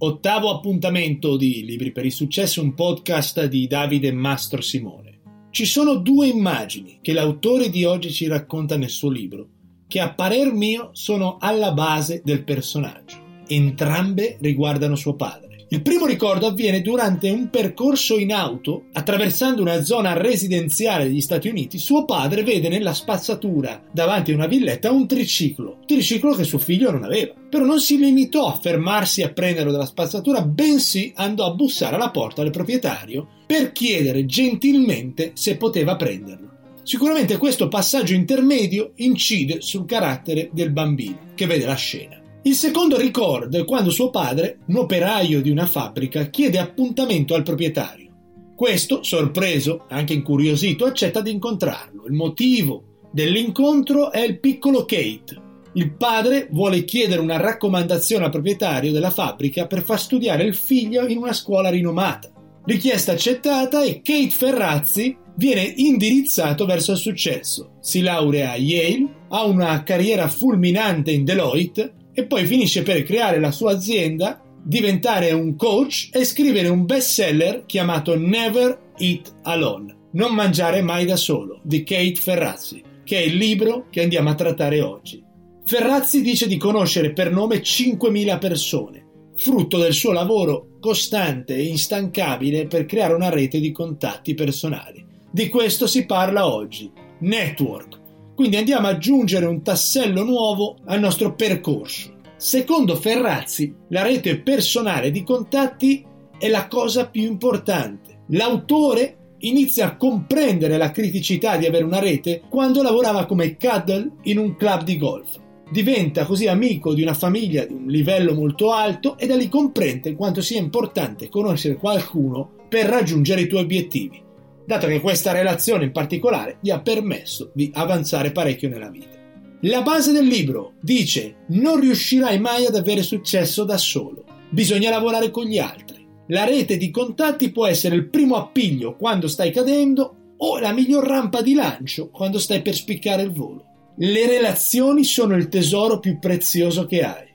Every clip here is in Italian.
Ottavo appuntamento di Libri per il Successo, un podcast di Davide Mastro Simone. Ci sono due immagini che l'autore di oggi ci racconta nel suo libro, che a parer mio sono alla base del personaggio. Entrambe riguardano suo padre. Il primo ricordo avviene durante un percorso in auto, attraversando una zona residenziale degli Stati Uniti. Suo padre vede nella spazzatura davanti a una villetta un triciclo, un triciclo che suo figlio non aveva. Però non si limitò a fermarsi a prenderlo dalla spazzatura, bensì andò a bussare alla porta del proprietario per chiedere gentilmente se poteva prenderlo. Sicuramente questo passaggio intermedio incide sul carattere del bambino che vede la scena. Il secondo ricordo è quando suo padre, un operaio di una fabbrica, chiede appuntamento al proprietario. Questo, sorpreso, anche incuriosito, accetta di incontrarlo. Il motivo dell'incontro è il piccolo Kate. Il padre vuole chiedere una raccomandazione al proprietario della fabbrica per far studiare il figlio in una scuola rinomata. Richiesta accettata e Kate Ferrazzi viene indirizzato verso il successo. Si laurea a Yale, ha una carriera fulminante in Deloitte e poi finisce per creare la sua azienda, diventare un coach e scrivere un bestseller chiamato Never Eat Alone, Non mangiare mai da solo, di Kate Ferrazzi, che è il libro che andiamo a trattare oggi. Ferrazzi dice di conoscere per nome 5.000 persone, frutto del suo lavoro costante e instancabile per creare una rete di contatti personali. Di questo si parla oggi, network, quindi andiamo ad aggiungere un tassello nuovo al nostro percorso. Secondo Ferrazzi, la rete personale di contatti è la cosa più importante. L'autore inizia a comprendere la criticità di avere una rete quando lavorava come cuddle in un club di golf. Diventa così amico di una famiglia di un livello molto alto e da lì comprende quanto sia importante conoscere qualcuno per raggiungere i tuoi obiettivi dato che questa relazione in particolare gli ha permesso di avanzare parecchio nella vita. La base del libro dice non riuscirai mai ad avere successo da solo, bisogna lavorare con gli altri. La rete di contatti può essere il primo appiglio quando stai cadendo o la miglior rampa di lancio quando stai per spiccare il volo. Le relazioni sono il tesoro più prezioso che hai.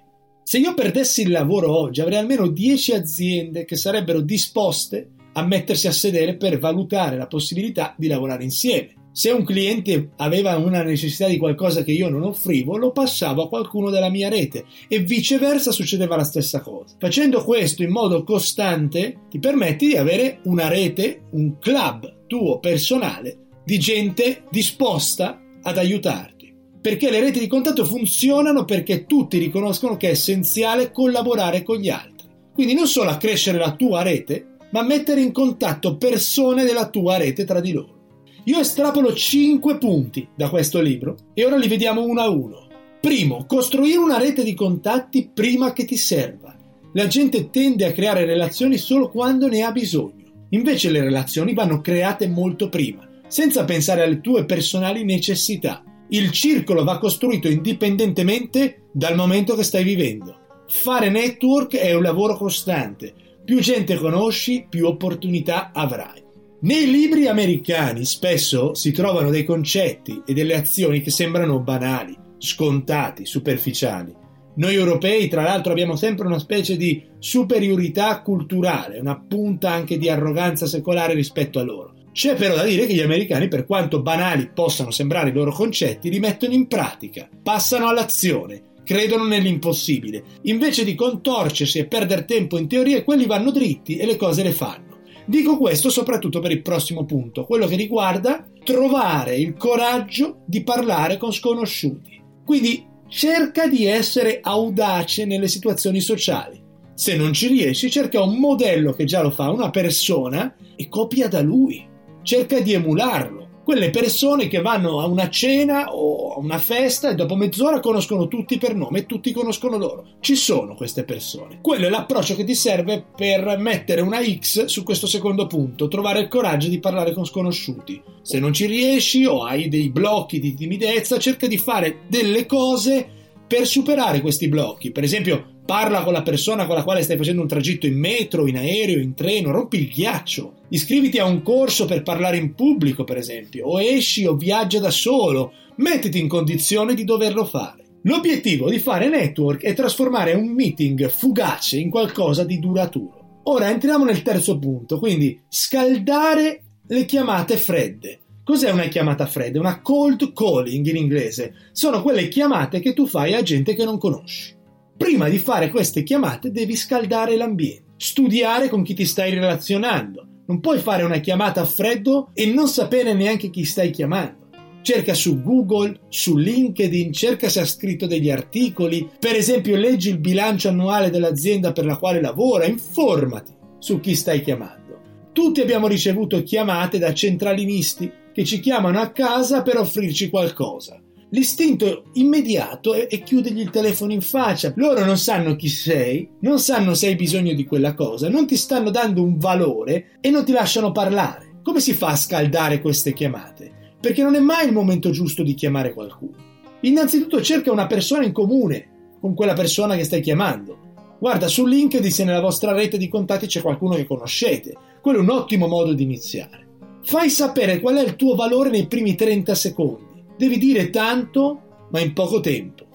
Se io perdessi il lavoro oggi avrei almeno 10 aziende che sarebbero disposte a mettersi a sedere per valutare la possibilità di lavorare insieme. Se un cliente aveva una necessità di qualcosa che io non offrivo, lo passavo a qualcuno della mia rete e viceversa succedeva la stessa cosa. Facendo questo in modo costante ti permetti di avere una rete, un club tuo personale di gente disposta ad aiutarti. Perché le reti di contatto funzionano perché tutti riconoscono che è essenziale collaborare con gli altri. Quindi non solo accrescere la tua rete, ma mettere in contatto persone della tua rete tra di loro. Io estrapolo 5 punti da questo libro e ora li vediamo uno a uno. Primo, costruire una rete di contatti prima che ti serva. La gente tende a creare relazioni solo quando ne ha bisogno. Invece le relazioni vanno create molto prima, senza pensare alle tue personali necessità. Il circolo va costruito indipendentemente dal momento che stai vivendo. Fare network è un lavoro costante, più gente conosci, più opportunità avrai. Nei libri americani spesso si trovano dei concetti e delle azioni che sembrano banali, scontati, superficiali. Noi europei, tra l'altro, abbiamo sempre una specie di superiorità culturale, una punta anche di arroganza secolare rispetto a loro. C'è però da dire che gli americani, per quanto banali possano sembrare i loro concetti, li mettono in pratica, passano all'azione credono nell'impossibile. Invece di contorcersi e perdere tempo in teorie, quelli vanno dritti e le cose le fanno. Dico questo soprattutto per il prossimo punto, quello che riguarda trovare il coraggio di parlare con sconosciuti. Quindi cerca di essere audace nelle situazioni sociali. Se non ci riesci, cerca un modello che già lo fa, una persona, e copia da lui. Cerca di emularlo quelle persone che vanno a una cena o a una festa e dopo mezz'ora conoscono tutti per nome e tutti conoscono loro. Ci sono queste persone. Quello è l'approccio che ti serve per mettere una X su questo secondo punto, trovare il coraggio di parlare con sconosciuti. Se non ci riesci o hai dei blocchi di timidezza, cerca di fare delle cose per superare questi blocchi. Per esempio, Parla con la persona con la quale stai facendo un tragitto in metro, in aereo, in treno, rompi il ghiaccio. Iscriviti a un corso per parlare in pubblico, per esempio, o esci o viaggia da solo. Mettiti in condizione di doverlo fare. L'obiettivo di fare network è trasformare un meeting fugace in qualcosa di duraturo. Ora entriamo nel terzo punto, quindi scaldare le chiamate fredde. Cos'è una chiamata fredda? Una cold calling in inglese. Sono quelle chiamate che tu fai a gente che non conosci. Prima di fare queste chiamate devi scaldare l'ambiente, studiare con chi ti stai relazionando. Non puoi fare una chiamata a freddo e non sapere neanche chi stai chiamando. Cerca su Google, su LinkedIn, cerca se ha scritto degli articoli, per esempio leggi il bilancio annuale dell'azienda per la quale lavora, informati su chi stai chiamando. Tutti abbiamo ricevuto chiamate da centralinisti che ci chiamano a casa per offrirci qualcosa. L'istinto immediato è, è chiudergli il telefono in faccia. Loro non sanno chi sei, non sanno se hai bisogno di quella cosa, non ti stanno dando un valore e non ti lasciano parlare. Come si fa a scaldare queste chiamate? Perché non è mai il momento giusto di chiamare qualcuno. Innanzitutto cerca una persona in comune con quella persona che stai chiamando. Guarda su LinkedIn se nella vostra rete di contatti c'è qualcuno che conoscete. Quello è un ottimo modo di iniziare. Fai sapere qual è il tuo valore nei primi 30 secondi. Devi dire tanto, ma in poco tempo.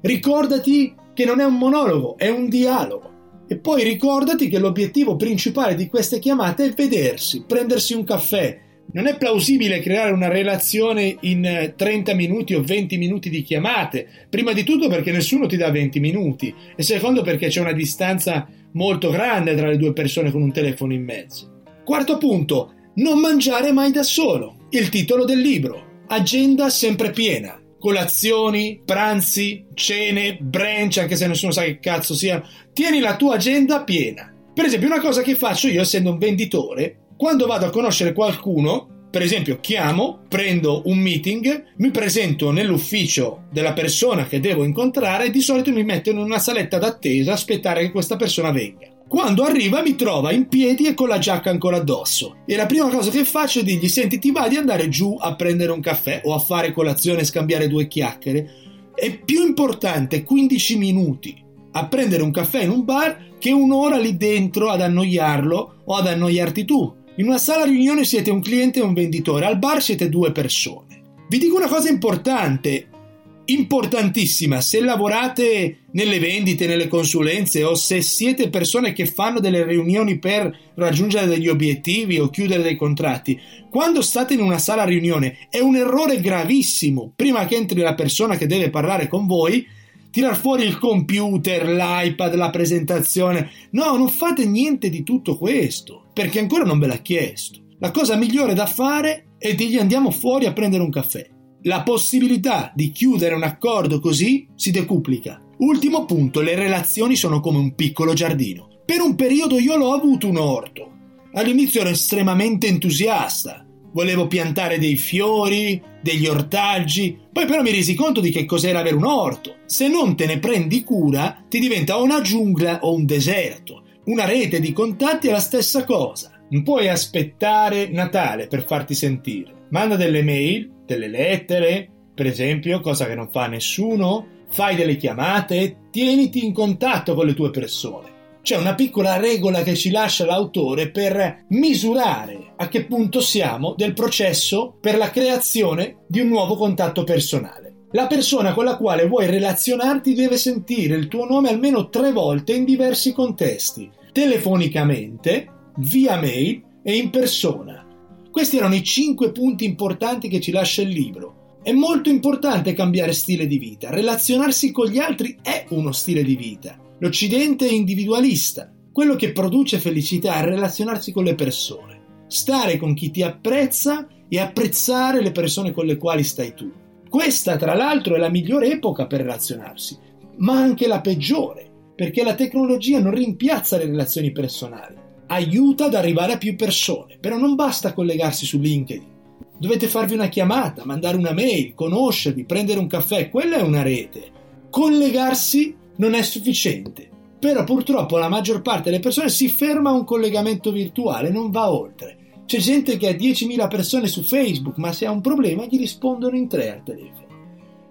Ricordati che non è un monologo, è un dialogo. E poi ricordati che l'obiettivo principale di queste chiamate è vedersi, prendersi un caffè. Non è plausibile creare una relazione in 30 minuti o 20 minuti di chiamate. Prima di tutto perché nessuno ti dà 20 minuti e secondo perché c'è una distanza molto grande tra le due persone con un telefono in mezzo. Quarto punto, non mangiare mai da solo. Il titolo del libro. Agenda sempre piena. Colazioni, pranzi, cene, brunch, anche se nessuno sa che cazzo sia. Tieni la tua agenda piena. Per esempio, una cosa che faccio io, essendo un venditore, quando vado a conoscere qualcuno, per esempio chiamo, prendo un meeting, mi presento nell'ufficio della persona che devo incontrare e di solito mi metto in una saletta d'attesa a aspettare che questa persona venga. Quando arriva mi trova in piedi e con la giacca ancora addosso. E la prima cosa che faccio è dirgli: Senti, ti va di andare giù a prendere un caffè o a fare colazione e scambiare due chiacchiere? È più importante 15 minuti a prendere un caffè in un bar che un'ora lì dentro ad annoiarlo o ad annoiarti tu. In una sala riunione siete un cliente e un venditore, al bar siete due persone. Vi dico una cosa importante, importantissima se lavorate nelle vendite, nelle consulenze o se siete persone che fanno delle riunioni per raggiungere degli obiettivi o chiudere dei contratti, quando state in una sala riunione è un errore gravissimo prima che entri la persona che deve parlare con voi tirar fuori il computer, l'iPad, la presentazione. No, non fate niente di tutto questo, perché ancora non ve l'ha chiesto. La cosa migliore da fare è dirgli andiamo fuori a prendere un caffè la possibilità di chiudere un accordo così si decuplica. Ultimo punto, le relazioni sono come un piccolo giardino. Per un periodo io l'ho avuto un orto. All'inizio ero estremamente entusiasta. Volevo piantare dei fiori, degli ortaggi, poi però mi resi conto di che cos'era avere un orto. Se non te ne prendi cura, ti diventa una giungla o un deserto. Una rete di contatti è la stessa cosa. Non puoi aspettare Natale per farti sentire. Manda delle mail, delle lettere, per esempio, cosa che non fa nessuno, fai delle chiamate, tieniti in contatto con le tue persone. C'è una piccola regola che ci lascia l'autore per misurare a che punto siamo del processo per la creazione di un nuovo contatto personale. La persona con la quale vuoi relazionarti deve sentire il tuo nome almeno tre volte in diversi contesti, telefonicamente, via mail e in persona. Questi erano i cinque punti importanti che ci lascia il libro. È molto importante cambiare stile di vita. Relazionarsi con gli altri è uno stile di vita. L'Occidente è individualista. Quello che produce felicità è relazionarsi con le persone. Stare con chi ti apprezza e apprezzare le persone con le quali stai tu. Questa, tra l'altro, è la migliore epoca per relazionarsi, ma anche la peggiore, perché la tecnologia non rimpiazza le relazioni personali aiuta ad arrivare a più persone, però non basta collegarsi su LinkedIn. Dovete farvi una chiamata, mandare una mail, conoscervi, prendere un caffè, quella è una rete. Collegarsi non è sufficiente. Però purtroppo la maggior parte delle persone si ferma a un collegamento virtuale, non va oltre. C'è gente che ha 10.000 persone su Facebook, ma se ha un problema gli rispondono in tre al telefono.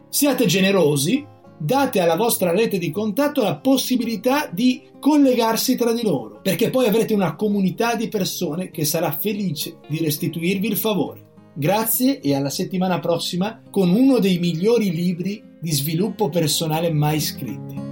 Siate generosi, date alla vostra rete di contatto la possibilità di collegarsi tra di loro, perché poi avrete una comunità di persone che sarà felice di restituirvi il favore. Grazie e alla settimana prossima con uno dei migliori libri di sviluppo personale mai scritti.